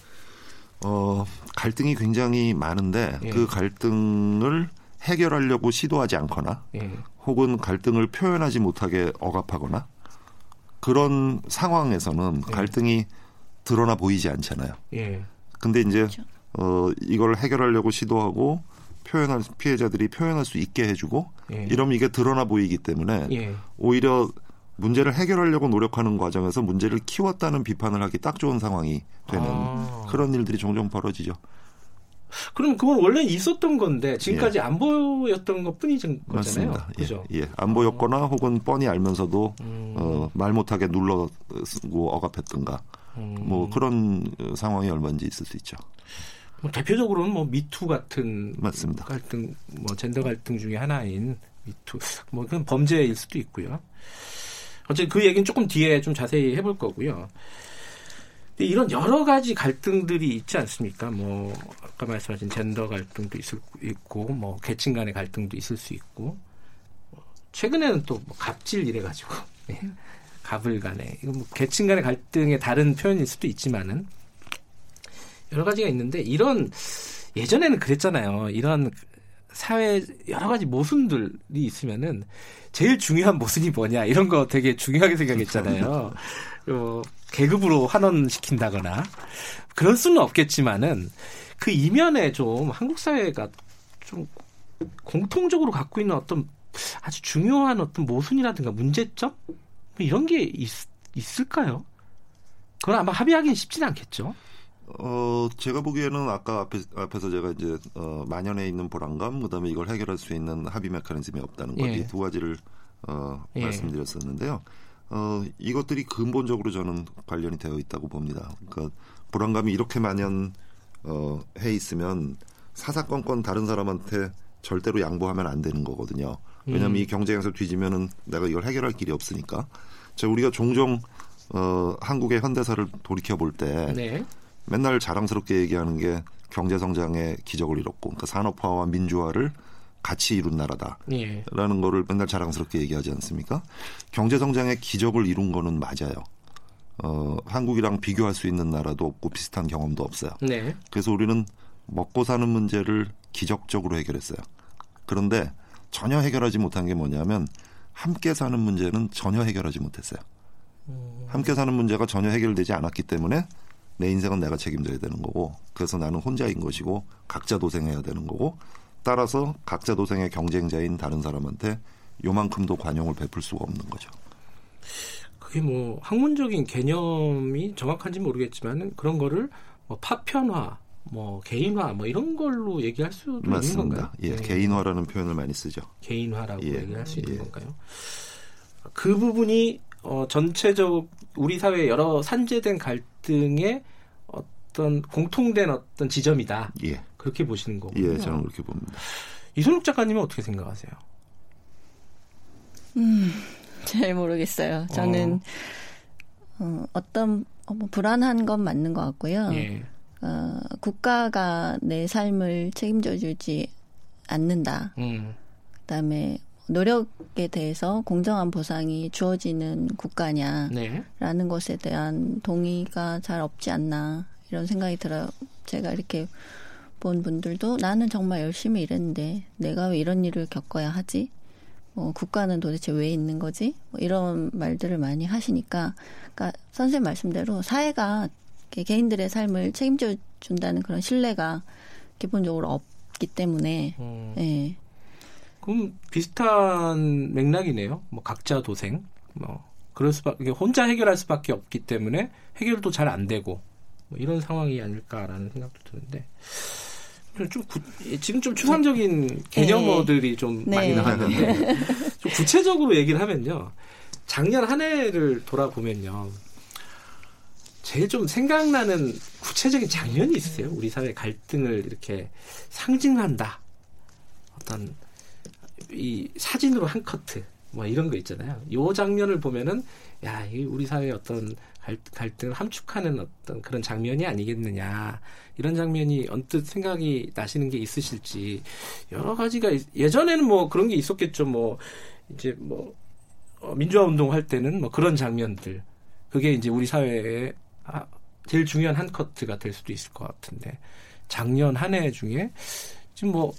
[SPEAKER 3] 어, 갈등이 굉장히 많은데 예. 그 갈등을 해결하려고 시도하지 않거나 예. 혹은 갈등을 표현하지 못하게 억압하거나 그런 상황에서는 예. 갈등이 드러나 보이지 않잖아요. 예. 근데 이제 그렇죠. 어 이걸 해결하려고 시도하고 표현할 피해자들이 표현할 수 있게 해주고 예. 이러면 이게 드러나 보이기 때문에 예. 오히려 문제를 해결하려고 노력하는 과정에서 문제를 키웠다는 비판을 하기 딱 좋은 상황이 되는 아. 그런 일들이 종종 벌어지죠.
[SPEAKER 2] 그럼 그건 원래 있었던 건데 지금까지 예. 안 보였던 것 뿐이잖아요.
[SPEAKER 3] 맞습니다. 그죠? 예, 예. 안 보였거나 어. 혹은 뻔히 알면서도 음. 어, 말 못하게 눌러 쓰고 억압했던가 음. 뭐 그런 상황이 얼마든지 있을 수 있죠.
[SPEAKER 2] 뭐 대표적으로는 뭐 미투 같은
[SPEAKER 3] 맞습니다.
[SPEAKER 2] 갈등, 뭐 젠더 갈등 중에 하나인 미투, 뭐 그건 범죄일 수도 있고요. 어쨌든 그 얘기는 조금 뒤에 좀 자세히 해볼 거고요. 이런 여러 가지 갈등들이 있지 않습니까? 뭐 아까 말씀하신 젠더 갈등도 있을 있고 뭐 계층 간의 갈등도 있을 수 있고 최근에는 또 뭐 갑질 이래 가지고 예. 갑을 간에 이거 뭐 계층 간의 갈등의 다른 표현일 수도 있지만은 여러 가지가 있는데 이런 예전에는 그랬잖아요. 이런 사회 여러 가지 모순들이 있으면은 제일 중요한 모순이 뭐냐 이런 거 되게 중요하게 생각했잖아요. 어, 계급으로 환원시킨다거나 그럴 수는 없겠지만은 그 이면에 좀 한국 사회가 좀 공통적으로 갖고 있는 어떤 아주 중요한 어떤 모순이라든가 문제점 뭐 이런 게 있, 있을까요? 그건 아마 합의하기는 쉽지는 않겠죠.
[SPEAKER 3] 어, 제가 보기에는 아까 앞에, 앞에서 제가 이제, 어, 만연해 있는 불안감, 그 다음에 이걸 해결할 수 있는 합의 메커니즘이 없다는 것, 예. 이두 가지를, 어, 예. 말씀드렸었는데요. 어, 이것들이 근본적으로 저는 관련이 되어 있다고 봅니다. 그러니까 불안감이 이렇게 만연해 어, 있으면 사사건건 다른 사람한테 절대로 양보하면 안 되는 거거든요. 왜냐하면 음. 이 경쟁에서 뒤지면은 내가 이걸 해결할 길이 없으니까. 자, 우리가 종종 어, 한국의 현대사를 돌이켜 볼때 네. 맨날 자랑스럽게 얘기하는 게 경제 성장의 기적을 이뤘고 그러니까 산업화와 민주화를 같이 이룬 나라다라는 예. 거를 맨날 자랑스럽게 얘기하지 않습니까? 경제 성장의 기적을 이룬 거는 맞아요. 어, 한국이랑 비교할 수 있는 나라도 없고 비슷한 경험도 없어요. 네. 그래서 우리는 먹고 사는 문제를 기적적으로 해결했어요. 그런데 전혀 해결하지 못한 게 뭐냐면 함께 사는 문제는 전혀 해결하지 못했어요. 음. 함께 사는 문제가 전혀 해결되지 않았기 때문에 내 인생은 내가 책임져야 되는 거고 그래서 나는 혼자인 것이고 각자 도생해야 되는 거고 따라서 각자 도생의 경쟁자인 다른 사람한테 요만큼도 관용을 베풀 수가 없는 거죠.
[SPEAKER 2] 그게 뭐 학문적인 개념이 정확한지 모르겠지만 그런 거를 뭐 파편화, 뭐 개인화, 뭐 이런 걸로 얘기할 수도 맞습니다. 있는 건가요?
[SPEAKER 3] 예, 네. 개인화라는 표현을 많이 쓰죠.
[SPEAKER 2] 개인화라고 예, 얘기할 수 있는 예. 건가요? 그 부분이 어, 전체적 우리 사회 여러 산재된 갈등의 어떤 공통된 어떤 지점이다. 예. 그렇게 보시는 거군요.
[SPEAKER 3] 예, 저는 그렇게 봅니다.
[SPEAKER 2] 이선욱 작가님은 어떻게 생각하세요?
[SPEAKER 4] 음, 잘 모르겠어요. 저는 어, 어 떤 어, 뭐 불안한 건 맞는 것 같고요. 예. 어, 국가가 내 삶을 책임져 주지 않는다. 음. 그다음에 노력에 대해서 공정한 보상이 주어지는 국가냐라는 네. 것에 대한 동의가 잘 없지 않나 이런 생각이 들어요. 제가 이렇게 본 분들도 나는 정말 열심히 일했는데 내가 왜 이런 일을 겪어야 하지? 뭐 국가는 도대체 왜 있는 거지? 뭐 이런 말들을 많이 하시니까, 그러니까 선생님 말씀대로 사회가 개인들의 삶을 책임져 준다는 그런 신뢰가 기본적으로 없기 때문에, 음. 예.
[SPEAKER 2] 그럼 비슷한 맥락이네요. 뭐 각자 도생, 뭐 그럴 수밖에 혼자 해결할 수밖에 없기 때문에 해결도 잘 안 되고 뭐 이런 상황이 아닐까라는 생각도 드는데. 좀 구, 지금 좀 추상적인 개념어들이 네. 좀 네. 많이 나왔는데 좀 구체적으로 얘기를 하면요. 작년 한 해를 돌아보면요. 제일 좀 생각나는 구체적인 장면이 있으세요? 우리 사회 갈등을 이렇게 상징한다. 어떤 이 사진으로 한 커트 뭐 이런 거 있잖아요. 요 장면을 보면은 야, 이 우리 사회의 어떤 갈등을 함축하는 어떤 그런 장면이 아니겠느냐. 이런 장면이 언뜻 생각이 나시는 게 있으실지 여러 가지가 예전에는 뭐 그런 게 있었겠죠. 뭐 이제 뭐 어, 민주화 운동 할 때는 뭐 그런 장면들 그게 이제 우리 사회에 아, 제일 중요한 한 커트가 될 수도 있을 것 같은데 작년 한 해 중에 지금 뭐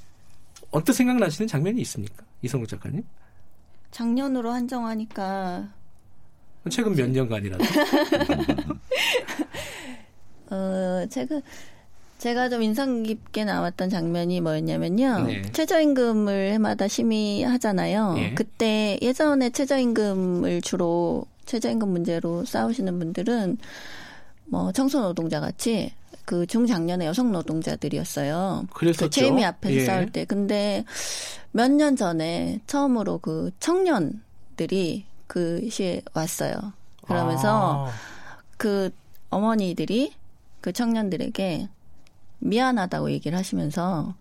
[SPEAKER 2] 언뜻 생각나시는 장면이 있습니까? 이성국 작가님?
[SPEAKER 4] 작년으로 한정하니까
[SPEAKER 2] 최근 몇 년간이라도.
[SPEAKER 4] 어, 최근 제가 좀 인상 깊게 나왔던 장면이 뭐였냐면요. 네. 최저임금을 해마다 심의하잖아요. 예. 그때 예전에 최저임금을 주로 최저임금 문제로 싸우시는 분들은 뭐 청소 노동자 같이 그 중장년의 여성 노동자들이었어요.
[SPEAKER 2] 그랬었죠.
[SPEAKER 4] 그 최미 앞에서 예. 싸울 때. 근데 몇 년 전에 처음으로 그 청년들이 그 시에 왔어요. 그러면서 아. 그 어머니들이 그 청년들에게 미안하다고 얘기를 하시면서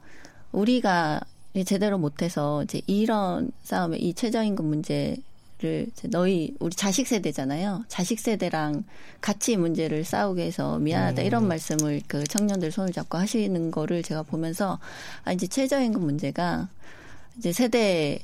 [SPEAKER 4] 우리가 제대로 못해서 이제 이런 싸움에 이 최저임금 문제 를 너희 우리 자식 세대잖아요. 자식 세대랑 같이 문제를 싸우게 해서 미안하다 음. 이런 말씀을 그 청년들 손을 잡고 하시는 거를 제가 보면서 아 이제 최저임금 문제가 이제 세대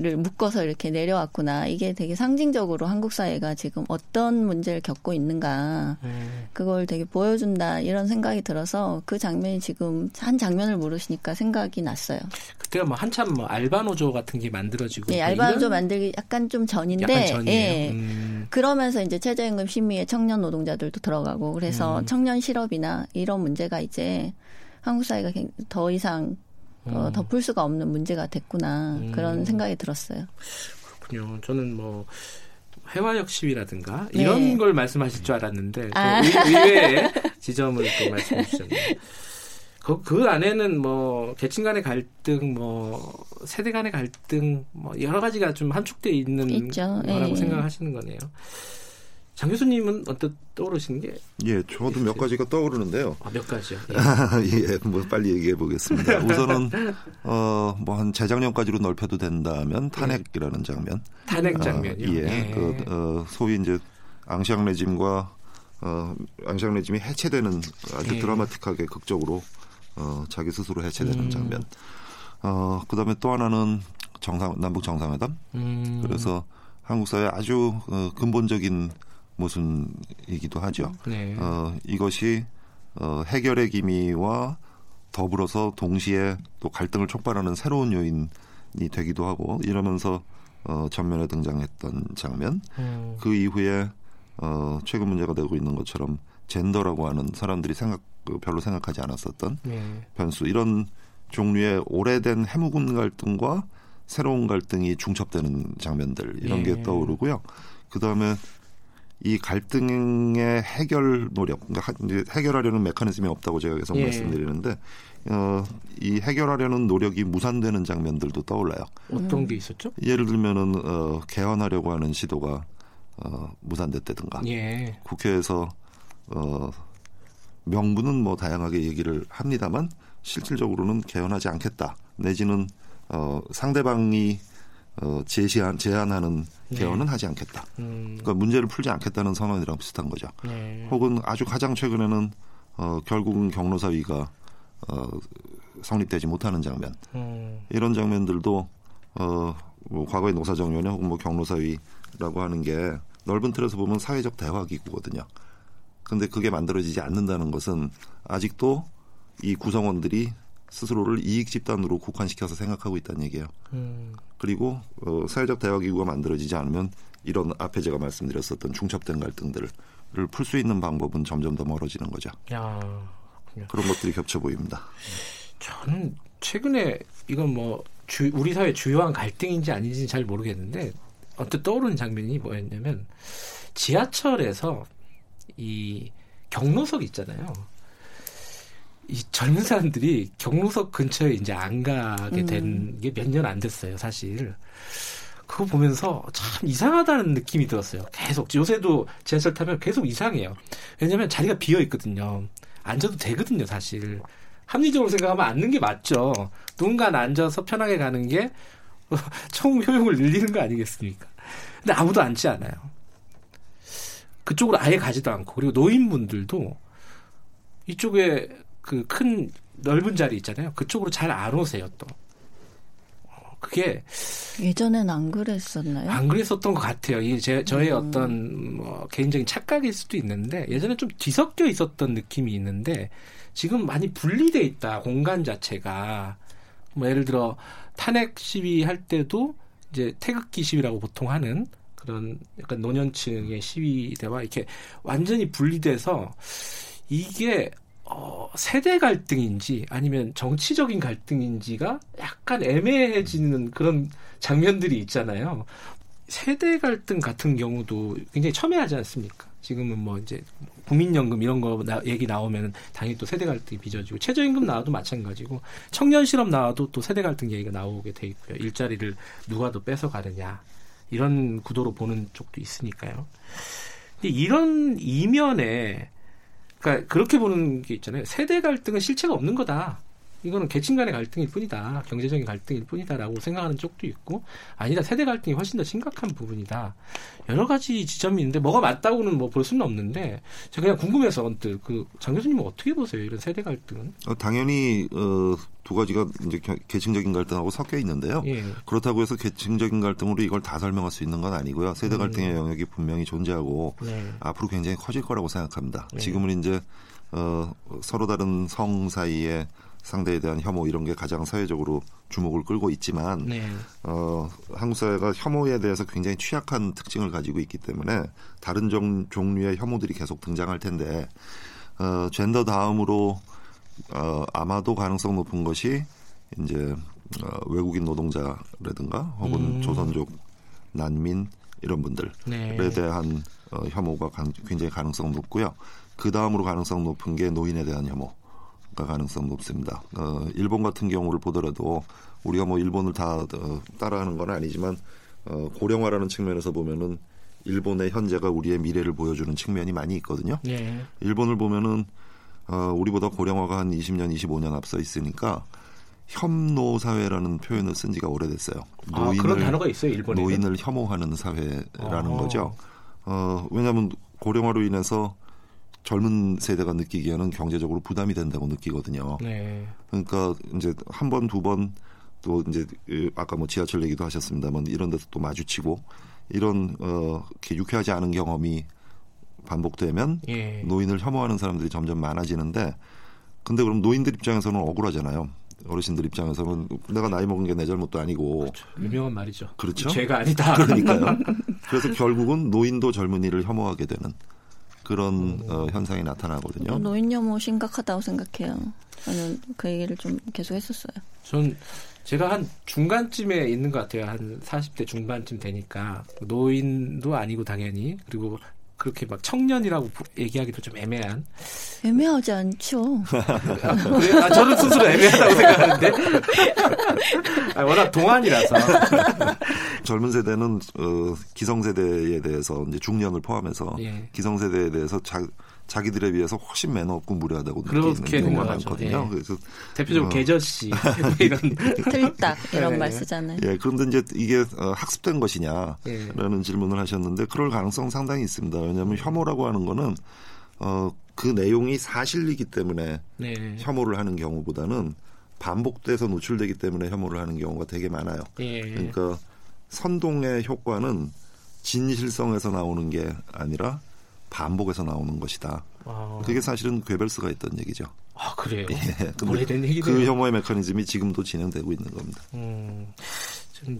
[SPEAKER 4] 를 묶어서 이렇게 내려왔구나. 이게 되게 상징적으로 한국 사회가 지금 어떤 문제를 겪고 있는가. 음. 그걸 되게 보여준다. 이런 생각이 들어서 그 장면이 지금 한 장면을 모르시니까 생각이 났어요.
[SPEAKER 2] 그때가 뭐 한참 뭐 알바노조 같은 게 만들어지고.
[SPEAKER 4] 네, 알바노조 만들기 약간 좀 전인데. 약간 전이에요. 예. 음. 그러면서 이제 최저임금 심의에 청년 노동자들도 들어가고 그래서 음. 청년 실업이나 이런 문제가 이제 한국 사회가 더 이상 어, 음. 덮을 수가 없는 문제가 됐구나 음. 그런 생각이 들었어요.
[SPEAKER 2] 그렇군요. 저는 뭐 회화역 시위라든가 네. 이런 걸 말씀하실 줄 알았는데 아. 의외의 지점을 또 말씀해 주셨네요. 그, 그 안에는 뭐 계층 간의 갈등, 뭐 세대 간의 갈등, 뭐 여러 가지가 좀 함축돼 있는 있죠. 거라고 네. 생각하시는 거네요. 장 교수님은 어떤 떠오르시는 게?
[SPEAKER 3] 예, 저도 있으세요? 몇 가지가 떠오르는데요.
[SPEAKER 2] 아, 몇 가지요?
[SPEAKER 3] 예. 예, 뭐 빨리 얘기해 보겠습니다. 우선은 어, 뭐 한 재작년까지로 넓혀도 된다면 탄핵이라는 장면.
[SPEAKER 2] 탄핵 아, 장면이요.
[SPEAKER 3] 어, 예, 예. 그 어, 소위 이제 앙샹 레짐과 어, 앙샹 레짐이 해체되는 아주 예. 드라마틱하게 극적으로 어, 자기 스스로 해체되는 음. 장면. 어, 그다음에 또 하나는 정상 남북 정상회담. 음. 그래서 한국 사회 아주 어, 근본적인 모순이기도 하죠. 네. 어, 이것이 어, 해결의 기미와 더불어서 동시에 또 갈등을 촉발하는 새로운 요인이 되기도 하고 이러면서 어, 전면에 등장했던 장면. 음. 그 이후에 어, 최근 문제가 되고 있는 것처럼 젠더라고 하는 사람들이 생각 그 별로 생각하지 않았었던 네. 변수 이런 종류의 오래된 해묵은 갈등과 새로운 갈등이 중첩되는 장면들 이런 네. 게 떠오르고요. 그 다음에 이 갈등의 해결 노력, 그러니까 해결하려는 메커니즘이 없다고 제가 계속 예. 말씀드리는데 어, 이 해결하려는 노력이 무산되는 장면들도 떠올라요.
[SPEAKER 2] 어떤 게 있었죠?
[SPEAKER 3] 예를 들면은 어, 개헌하려고 하는 시도가 어, 무산됐다든가 예. 국회에서 어, 명분은 뭐 다양하게 얘기를 합니다만 실질적으로는 개헌하지 않겠다 내지는 어, 상대방이 어, 제시한 제안하는 네. 개헌은 네. 하지 않겠다. 음. 그러니까 문제를 풀지 않겠다는 선언이랑 비슷한 거죠. 네. 혹은 아주 가장 최근에는 어, 결국은 경로사위가 어, 성립되지 못하는 장면. 음. 이런 장면들도 어, 뭐 과거의 노사정위원회 혹은 뭐 경로사위라고 하는 게 넓은 틀에서 보면 사회적 대화 기구거든요. 근데 그게 만들어지지 않는다는 것은 아직도 이 구성원들이 스스로를 이익 집단으로 국한시켜서 생각하고 있다는 얘기예요. 음. 그리고 어, 사회적 대화 기구가 만들어지지 않으면 이런 앞에 제가 말씀드렸었던 중첩된 갈등들을 풀 수 있는 방법은 점점 더 멀어지는 거죠. 야, 그런 것들이 겹쳐 보입니다.
[SPEAKER 2] 저는 최근에 이건 뭐 주, 우리 사회 주요한 갈등인지 아닌지 잘 모르겠는데 어떤 떠오르는 장면이 뭐였냐면 지하철에서 이 경로석 있잖아요. 이 젊은 사람들이 경로석 근처에 이제 안 가게 된 게 몇 년 안 됐어요, 사실. 그거 보면서 참 이상하다는 느낌이 들었어요. 계속 요새도 지하철 타면 계속 이상해요. 왜냐하면 자리가 비어 있거든요. 앉아도 되거든요, 사실. 합리적으로 생각하면 앉는 게 맞죠. 누군가 앉아서 편하게 가는 게 총 효용을 늘리는 거 아니겠습니까? 근데 아무도 앉지 않아요. 그쪽으로 아예 가지도 않고 그리고 노인분들도 이쪽에 그 큰 넓은 자리 있잖아요. 그쪽으로 잘 안 오세요 또. 어, 그게
[SPEAKER 4] 예전엔 안 그랬었나요?
[SPEAKER 2] 안 그랬었던 것 같아요. 이 제, 저의 음. 어떤 뭐 개인적인 착각일 수도 있는데 예전에 좀 뒤섞여 있었던 느낌이 있는데 지금 많이 분리돼 있다 공간 자체가 뭐 예를 들어 탄핵 시위 할 때도 이제 태극기 시위라고 보통 하는 그런 약간 노년층의 시위대와 이렇게 완전히 분리돼서 이게 어, 세대 갈등인지 아니면 정치적인 갈등인지가 약간 애매해지는 그런 장면들이 있잖아요. 세대 갈등 같은 경우도 굉장히 첨예하지 않습니까? 지금은 뭐 이제 국민연금 이런 거 나, 얘기 나오면 당연히 또 세대 갈등이 빚어지고 최저임금 나와도 마찬가지고 청년 실업 나와도 또 세대 갈등 얘기가 나오게 돼 있고요. 일자리를 누가 더 뺏어 가느냐 이런 구도로 보는 쪽도 있으니까요. 근데 이런 이면에 그러니까 그렇게 보는 게 있잖아요. 세대 갈등은 실체가 없는 거다. 이거는 계층 간의 갈등일 뿐이다. 경제적인 갈등일 뿐이다라고 생각하는 쪽도 있고 아니다. 세대 갈등이 훨씬 더 심각한 부분이다. 여러 가지 지점이 있는데 뭐가 맞다고는 뭐 볼 수는 없는데 제가 그냥 궁금해서 언뜻 그장 교수님은 어떻게 보세요? 이런 세대 갈등은?
[SPEAKER 3] 어, 당연히 어, 두 가지가 이제 계층적인 갈등하고 섞여 있는데요. 예. 그렇다고 해서 계층적인 갈등으로 이걸 다 설명할 수 있는 건 아니고요. 세대 음. 갈등의 음. 영역이 분명히 존재하고 네. 앞으로 굉장히 커질 거라고 생각합니다. 네. 지금은 이제 어, 서로 다른 성 사이에 상대에 대한 혐오 이런 게 가장 사회적으로 주목을 끌고 있지만 네. 어, 한국 사회가 혐오에 대해서 굉장히 취약한 특징을 가지고 있기 때문에 다른 종, 종류의 혐오들이 계속 등장할 텐데 어, 젠더 다음으로 어, 아마도 가능성 높은 것이 이제 어, 외국인 노동자라든가 혹은 음. 조선족 난민 이런 분들에 네. 대한 어, 혐오가 굉장히 가능성 높고요. 그 다음으로 가능성 높은 게 노인에 대한 혐오. 가능성 높습니다. 어, 일본 같은 경우를 보더라도 우리가 뭐 일본을 다 어, 따라하는 건 아니지만 어, 고령화라는 측면에서 보면은 일본의 현재가 우리의 미래를 보여주는 측면이 많이 있거든요. 네. 일본을 보면은 어, 우리보다 고령화가 한 20년, 25년 앞서 있으니까 혐노 사회라는 표현을 쓴 지가 오래됐어요.
[SPEAKER 2] 노인을, 아, 그런 단어가 있어요, 일본에.
[SPEAKER 3] 노인을 혐오하는 사회라는 어. 거죠. 어, 왜냐하면 고령화로 인해서 젊은 세대가 느끼기에는 경제적으로 부담이 된다고 느끼거든요. 네. 그러니까 이제 한 번, 두 번 또 이제 아까 뭐 지하철 얘기도 하셨습니다만 이런 데서 또 마주치고 이런 어 이렇게 유쾌하지 않은 경험이 반복되면 예. 노인을 혐오하는 사람들이 점점 많아지는데 근데 그럼 노인들 입장에서는 억울하잖아요. 어르신들 입장에서는 내가 나이 먹은 게 내 잘못도 아니고
[SPEAKER 2] 그렇죠. 유명한 말이죠.
[SPEAKER 3] 그렇죠.
[SPEAKER 2] 죄가 아니다.
[SPEAKER 3] 그러니까요. 그래서 결국은 노인도 젊은이를 혐오하게 되는 그런 어, 현상이 나타나거든요.
[SPEAKER 4] 노인 혐오 심각하다고 생각해요. 저는 그 얘기를 좀 계속 했었어요.
[SPEAKER 2] 전 제가 한 중간쯤에 있는 것 같아요. 한 40대 중반쯤 되니까 노인도 아니고 당연히 그리고 그렇게 막 청년이라고 얘기하기도 좀 애매한.
[SPEAKER 4] 애매하지 않죠.
[SPEAKER 2] 아, 아, 저는 스스로 애매하다고 생각하는데. 아, 워낙 동안이라서.
[SPEAKER 3] 젊은 세대는 어, 기성세대에 대해서 이제 중년을 포함해서 예. 기성세대에 대해서 자, 자기들에 비해서 훨씬 매너 없고 무례하다고 느끼는 경우가 많거든요.
[SPEAKER 2] 예. 그래서 대표적으로 어, 개저씨 이런
[SPEAKER 4] 틀딱 이런 네. 말 쓰잖아요.
[SPEAKER 3] 예, 그런데 이제 이게 어, 학습된 것이냐라는 예. 질문을 하셨는데 그럴 가능성 상당히 있습니다. 왜냐하면 혐오라고 하는 거는 어, 그 내용이 사실이기 때문에 네. 혐오를 하는 경우보다는 반복돼서 노출되기 때문에 혐오를 하는 경우가 되게 많아요. 예. 그러니까 선동의 효과는 진실성에서 나오는 게 아니라 반복해서 나오는 것이다. 아. 그게 사실은 괴벨스가 있던 얘기죠.
[SPEAKER 2] 아 그래요?
[SPEAKER 3] 예. 근데 그 혐오의 메커니즘이 지금도 진행되고 있는 겁니다. 음,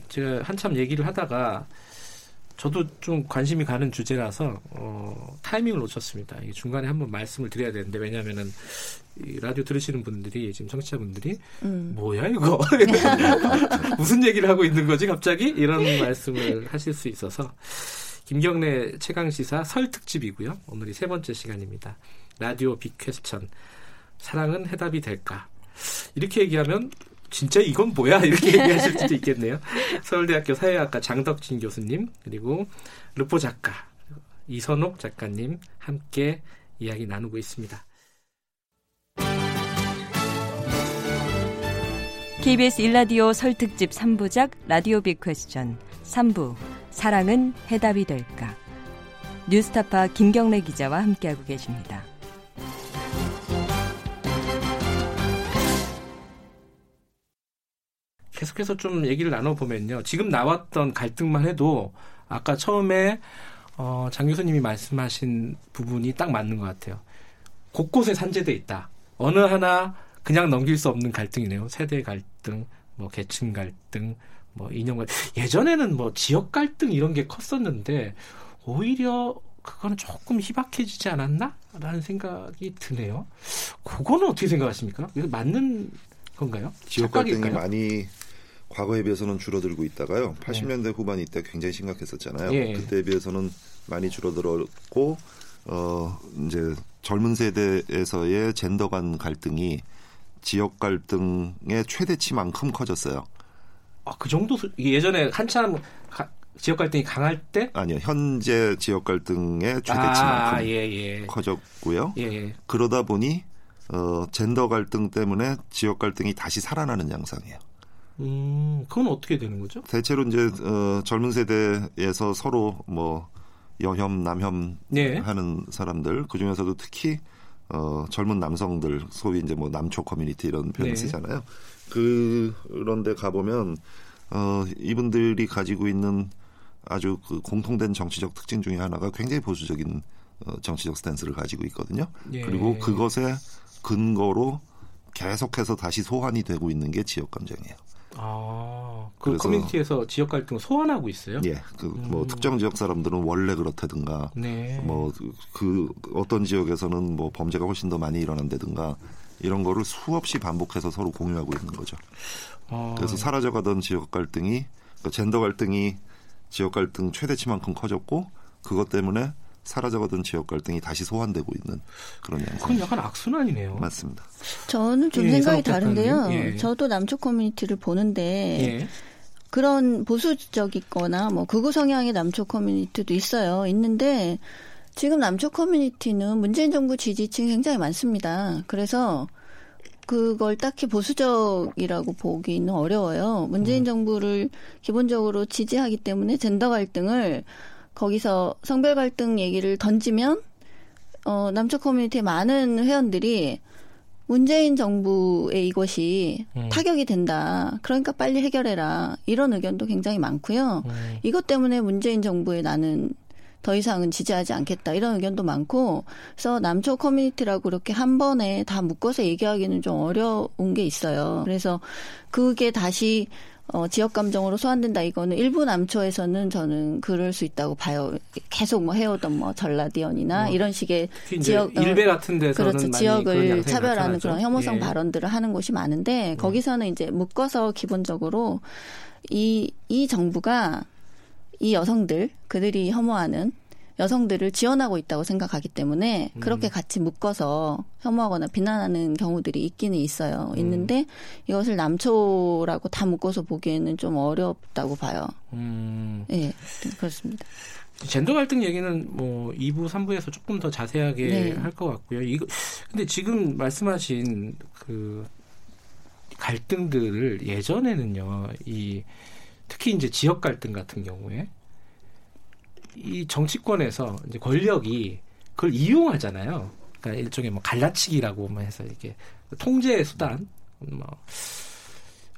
[SPEAKER 2] 제가 한참 얘기를 하다가 저도 좀 관심이 가는 주제라서 어, 타이밍을 놓쳤습니다. 이게 중간에 한번 말씀을 드려야 되는데 왜냐하면은 라디오 들으시는 분들이 지금 청취자분들이 음. 뭐야 이거 무슨 얘기를 하고 있는 거지 갑자기 이런 말씀을 하실 수 있어서 김경래 최강시사 설 특집이고요. 오늘이 세 번째 시간입니다. 라디오 빅퀘스천. 사랑은 해답이 될까? 이렇게 얘기하면 진짜 이건 뭐야? 이렇게 얘기하실 수도 있겠네요. 서울대학교 사회학과 장덕진 교수님, 그리고 루포 작가, 이선옥 작가님 함께 이야기 나누고 있습니다.
[SPEAKER 1] KBS 일라디오 설특집 3부작 라디오 빅퀘스천 3부 사랑은 해답이 될까 뉴스타파 김경래 기자와 함께하고 계십니다.
[SPEAKER 2] 계속해서 좀 얘기를 나눠보면요. 지금 나왔던 갈등만 해도 아까 처음에 어, 장 교수님이 말씀하신 부분이 딱 맞는 것 같아요. 곳곳에 산재돼 있다. 어느 하나 그냥 넘길 수 없는 갈등이네요. 세대 갈등, 뭐 계층 갈등, 뭐 인형 갈등. 예전에는 뭐 지역 갈등 이런 게 컸었는데 오히려 그거는 조금 희박해지지 않았나? 라는 생각이 드네요. 그거는 어떻게 생각하십니까? 이거 맞는 건가요?
[SPEAKER 3] 지역 갈등이 많이 과거에 비해서는 줄어들고 있다가요. 80년대 후반 이때 굉장히 심각했었잖아요. 예. 그때에 비해서는 많이 줄어들었고 어 이제 젊은 세대에서의 젠더 간 갈등이 지역 갈등의 최대치만큼 커졌어요.
[SPEAKER 2] 아, 그 정도 예전에 한참 가, 지역 갈등이 강할 때?
[SPEAKER 3] 아니요. 현재 지역 갈등의 최대치만큼 아, 예, 예. 커졌고요. 예, 예. 그러다 보니 어, 젠더 갈등 때문에 지역 갈등이 다시 살아나는 양상이에요.
[SPEAKER 2] 음, 그건 어떻게 되는 거죠?
[SPEAKER 3] 대체로 이제 어, 젊은 세대에서 서로 뭐 여혐, 남혐 네. 하는 사람들 그 중에서도 특히 어, 젊은 남성들 소위 이제 뭐 남초 커뮤니티 이런 표현 네. 쓰잖아요. 그, 그런데 가보면 어, 이분들이 가지고 있는 아주 그 공통된 정치적 특징 중에 하나가 굉장히 보수적인 어, 정치적 stance를 가지고 있거든요. 예. 그리고 그것에 근거로 계속해서 다시 소환이 되고 있는 게 지역 감정이에요.
[SPEAKER 2] 아, 그 커뮤니티에서 지역 갈등을 소환하고 있어요?
[SPEAKER 3] 예, 그뭐 음. 특정 지역 사람들은 원래 그렇다든가, 네. 뭐그 어떤 지역에서는 뭐 범죄가 훨씬 더 많이 일어난다든가 이런 거를 수없이 반복해서 서로 공유하고 있는 거죠. 아. 그래서 사라져가던 지역 갈등이 그러니까 젠더 갈등이 지역 갈등 최대치만큼 커졌고 그것 때문에 사라져가던 지역 갈등이 다시 소환되고 있는 그런 양상.
[SPEAKER 2] 그건 약간 악순환이네요.
[SPEAKER 3] 맞습니다.
[SPEAKER 4] 저는 좀 예, 생각이 다른데요. 예. 저도 남쪽 커뮤니티를 보는데 예. 그런 보수적이거나 뭐 극우 성향의 남쪽 커뮤니티도 있어요. 있는데 지금 남쪽 커뮤니티는 문재인 정부 지지층이 굉장히 많습니다. 그래서 그걸 딱히 보수적이라고 보기는 어려워요. 문재인 음. 정부를 기본적으로 지지하기 때문에 젠더 갈등을 거기서 성별 갈등 얘기를 던지면 어, 남쪽 커뮤니티의 많은 회원들이 문재인 정부의 이것이 음. 타격이 된다. 그러니까 빨리 해결해라. 이런 의견도 굉장히 많고요. 음. 이것 때문에 문재인 정부에 나는 더 이상은 지지하지 않겠다. 이런 의견도 많고, 그래서 남쪽 커뮤니티라고 그렇게 한 번에 다 묶어서 얘기하기는 좀 어려운 게 있어요. 그래서 그게 다시 어, 지역 감정으로 소환된다 이거는 일부 남초에서는 저는 그럴 수 있다고 봐요. 계속 뭐 해오던 뭐 전라디언이나 뭐 이런 식의
[SPEAKER 2] 지역 어, 일베 같은 데서는
[SPEAKER 4] 그렇죠. 지역을 차별하는 나타나죠. 그런 혐오성 예. 발언들을 하는 곳이 많은데 음. 거기서는 이제 묶어서 기본적으로 이 이 정부가 이 여성들 그들이 혐오하는 여성들을 지원하고 있다고 생각하기 때문에 음. 그렇게 같이 묶어서 혐오하거나 비난하는 경우들이 있기는 있어요. 음. 있는데 이것을 남초라고 다 묶어서 보기에는 좀 어렵다고 봐요. 음. 네, 그렇습니다.
[SPEAKER 2] 젠더 갈등 얘기는 뭐 2부, 3부에서 조금 더 자세하게 네. 할것 같고요. 이거 근데 지금 말씀하신 그 갈등들을 예전에는요. 이 특히 이제 지역 갈등 같은 경우에 이 정치권에서 이제 권력이 그걸 이용하잖아요. 그러니까 일종의 뭐 갈라치기라고 해서 이렇게 통제의 수단, 뭐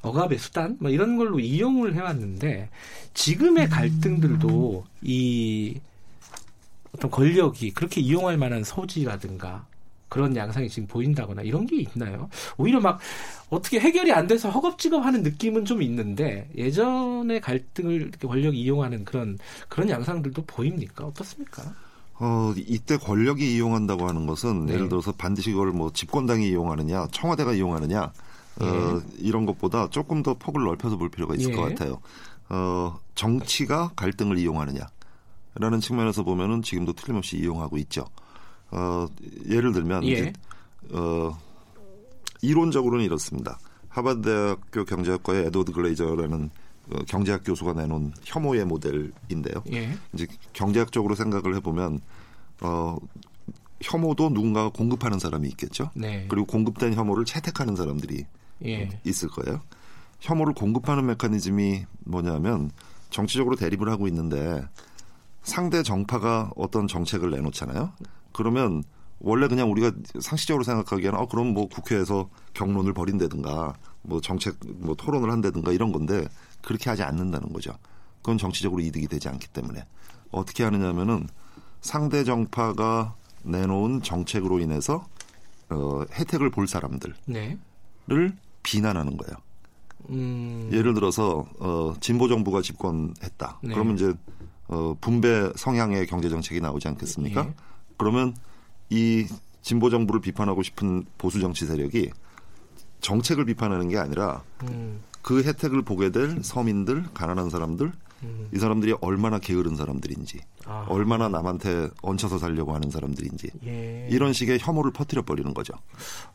[SPEAKER 2] 억압의 수단, 뭐 이런 걸로 이용을 해왔는데 지금의 갈등들도 이 어떤 권력이 그렇게 이용할 만한 소지라든가 그런 양상이 지금 보인다거나 이런 게 있나요? 오히려 막 어떻게 해결이 안 돼서 허겁지겁하는 느낌은 좀 있는데 예전의 갈등을 권력이 이용하는 그런 그런 양상들도 보입니까? 어떻습니까?
[SPEAKER 3] 어, 이때 권력이 이용한다고 하는 것은 네. 예를 들어서 반드시 그걸 뭐 집권당이 이용하느냐, 청와대가 이용하느냐, 어, 예. 이런 것보다 조금 더 폭을 넓혀서 볼 필요가 있을 예. 것 같아요. 어, 정치가 갈등을 이용하느냐, 라는 측면에서 보면은 지금도 틀림없이 이용하고 있죠. 어, 예를 들면 예. 어, 이론적으로는 이렇습니다. 하버드 대학교 경제학과의 에드워드 글레이저라는 어, 경제학 교수가 내놓은 혐오의 모델인데요. 예. 이제 경제학적으로 생각을 해보면 어, 혐오도 누군가가 공급하는 사람이 있겠죠. 네. 그리고 공급된 혐오를 채택하는 사람들이 예. 있을 거예요. 혐오를 공급하는 메커니즘이 뭐냐면 정치적으로 대립을 하고 있는데 상대 정파가 어떤 정책을 내놓잖아요. 그러면 원래 그냥 우리가 상식적으로 생각하기에는 어 그럼 뭐 국회에서 경론을 벌인다든가 뭐 정책 뭐 토론을 한다든가 이런 건데 그렇게 하지 않는다는 거죠. 그건 정치적으로 이득이 되지 않기 때문에 어떻게 하느냐면은 상대 정파가 내놓은 정책으로 인해서 어, 혜택을 볼 사람들을 네. 비난하는 거예요. 음... 예를 들어서 어, 진보 정부가 집권했다. 네. 그러면 이제 어, 분배 성향의 경제 정책이 나오지 않겠습니까? 네. 그러면 이 진보 정부를 비판하고 싶은 보수 정치 세력이 정책을 비판하는 게 아니라 음. 그 혜택을 보게 될 서민들, 가난한 사람들, 음. 이 사람들이 얼마나 게으른 사람들인지, 아. 얼마나 남한테 얹혀서 살려고 하는 사람들인지 예. 이런 식의 혐오를 퍼뜨려 버리는 거죠.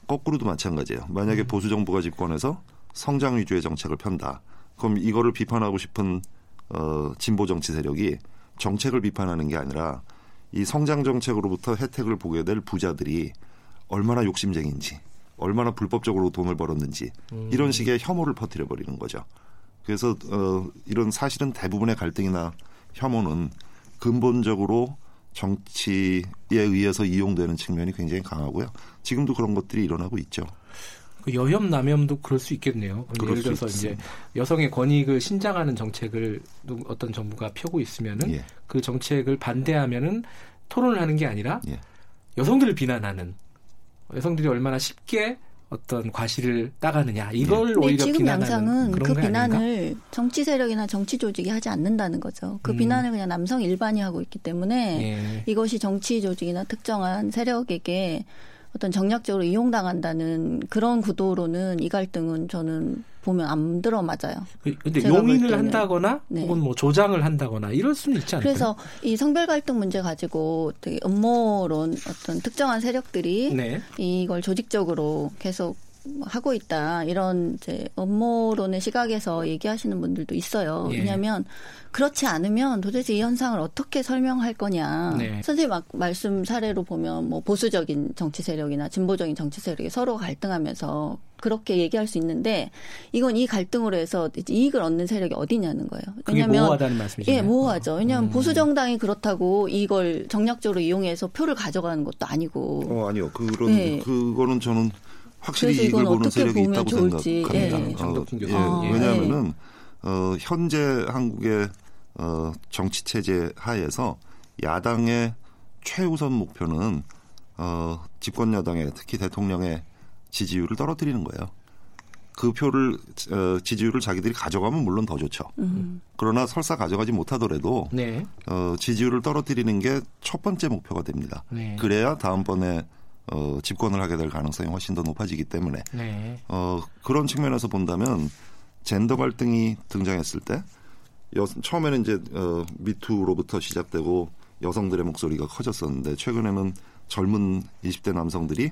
[SPEAKER 3] 거꾸로도 마찬가지예요. 만약에 음. 보수 정부가 집권해서 성장 위주의 정책을 편다. 그럼 이거를 비판하고 싶은 어, 진보 정치 세력이 정책을 비판하는 게 아니라 이 성장 정책으로부터 혜택을 보게 될 부자들이 얼마나 욕심쟁인지, 얼마나 불법적으로 돈을 벌었는지 음. 이런 식의 혐오를 퍼뜨려 버리는 거죠. 그래서 어, 이런 사실은 대부분의 갈등이나 혐오는 근본적으로 정치에 의해서 이용되는 측면이 굉장히 강하고요. 지금도 그런 것들이 일어나고 있죠.
[SPEAKER 2] 그 여혐 남혐도 그럴 수 있겠네요. 예를 들어서 이제 여성의 권익을 신장하는 정책을 어떤 정부가 펴고 있으면은 예. 그 정책을 반대하면은 토론을 하는 게 아니라 예. 여성들을 비난하는 여성들이 얼마나 쉽게 어떤 과실을 따가느냐 이걸 네. 오히려
[SPEAKER 4] 지금
[SPEAKER 2] 비난하는
[SPEAKER 4] 양상은 그 비난을 아닌가? 정치 세력이나 정치 조직이 하지 않는다는 거죠. 그 음. 비난을 그냥 남성 일반이 하고 있기 때문에 예. 이것이 정치 조직이나 특정한 세력에게 어떤 정략적으로 이용당한다는 그런 구도로는 이 갈등은 저는 보면 안 들어 맞아요.
[SPEAKER 2] 그, 근데 용인을 한다거나 네. 혹은 뭐 조장을 한다거나 이럴 수는 있지 않을까요?
[SPEAKER 4] 그래서 이 성별 갈등 문제 가지고 되게 음모론 어떤 특정한 세력들이 네. 이걸 조직적으로 계속 하고 있다 이런 이제 업무론의 시각에서 얘기하시는 분들도 있어요. 예. 왜냐하면 그렇지 않으면 도대체 이 현상을 어떻게 설명할 거냐. 네. 선생님 막 말씀 사례로 보면 뭐 보수적인 정치 세력이나 진보적인 정치 세력이 서로 갈등하면서 그렇게 얘기할 수 있는데 이건 이 갈등으로 해서 이익을 얻는 세력이 어디냐는 거예요.
[SPEAKER 2] 왜냐하면 모호하다는 말씀이죠.
[SPEAKER 4] 예, 모호하죠. 왜냐하면 음. 보수 정당이 그렇다고 이걸 정략적으로 이용해서 표를 가져가는 것도 아니고.
[SPEAKER 3] 어 아니요. 그런 예. 그거는 저는 확실히 이걸 보는 세력이 있다고 좋을지. 생각합니다. 예. 어, 예. 아, 왜냐하면은 어, 현재 한국의 어, 정치 체제 하에서 야당의 최우선 목표는 어, 집권 여당의 특히 대통령의 지지율을 떨어뜨리는 거예요. 그 표를 어, 지지율을 자기들이 가져가면 물론 더 좋죠. 음. 그러나 설사 가져가지 못하더라도 네. 어, 지지율을 떨어뜨리는 게 첫 번째 목표가 됩니다. 네. 그래야 다음번에 어, 집권을 하게 될 가능성이 훨씬 더 높아지기 때문에 네. 어, 그런 측면에서 본다면 젠더 갈등이 등장했을 때 여, 처음에는 이제 어, 미투로부터 시작되고 여성들의 목소리가 커졌었는데 최근에는 젊은 20대 남성들이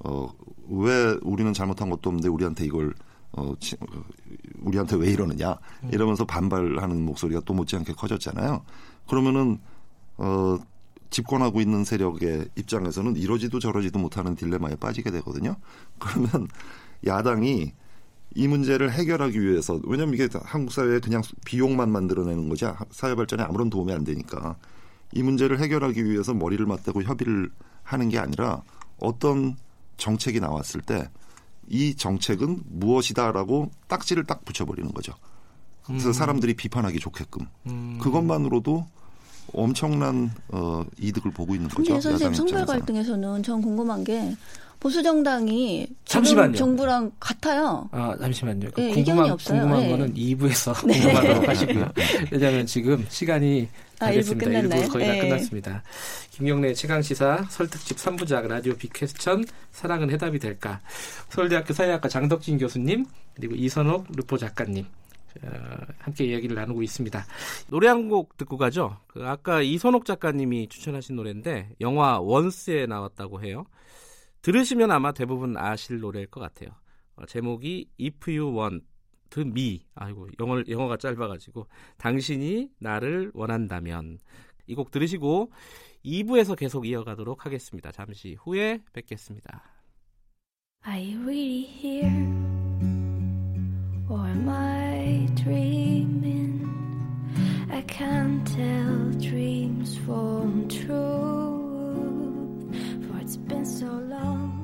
[SPEAKER 3] 어, 왜 우리는 잘못한 것도 없는데 우리한테 이걸 어, 치, 어, 우리한테 왜 이러느냐 이러면서 반발하는 목소리가 또 못지않게 커졌잖아요. 그러면은 어, 집권하고 있는 세력의 입장에서는 이러지도 저러지도 못하는 딜레마에 빠지게 되거든요. 그러면 야당이 이 문제를 해결하기 위해서 왜냐하면 이게 한국 사회에 그냥 비용만 만들어내는 거지 사회 발전에 아무런 도움이 안 되니까 이 문제를 해결하기 위해서 머리를 맞대고 협의를 하는 게 아니라 어떤 정책이 나왔을 때 이 정책은 무엇이다라고 딱지를 딱 붙여버리는 거죠. 그래서 음. 사람들이 비판하기 좋게끔 음. 그것만으로도 엄청난 어, 이득을 보고 있는 거죠.
[SPEAKER 4] 근데 선생님 성별 갈등에서는 전 궁금한 게 보수 정당이 잠시만요. 정부랑 같아요.
[SPEAKER 2] 아 잠시만요. 네, 궁금한 궁금한 네. 거는 2부에서 네. 궁금하도록 하시고요. 왜냐하면 지금 시간이 다 아, 됐습니다. 1부, 1부 거의 네. 다 끝났습니다. 김경래 최강 시사 설특집 3부작 라디오 빅퀘스천 사랑은 해답이 될까? 서울대학교 사회학과 장덕진 교수님 그리고 이선옥 르포 작가님 어, 함께 이야기를 나누고 있습니다. 노래 한 곡 듣고 가죠. 그 아까 이선옥 작가님이 추천하신 노래인데 영화 원스에 나왔다고 해요. 들으시면 아마 대부분 아실 노래일 것 같아요. 어, 제목이 If You Want Me. 아이고 영어 영어가 짧아가지고 당신이 나를 원한다면 이 곡 들으시고 2부에서 계속 이어가도록 하겠습니다. 잠시 후에 뵙겠습니다. Are you really here?
[SPEAKER 5] Or am I dreaming? I can't tell dreams from truth. For it's been so long.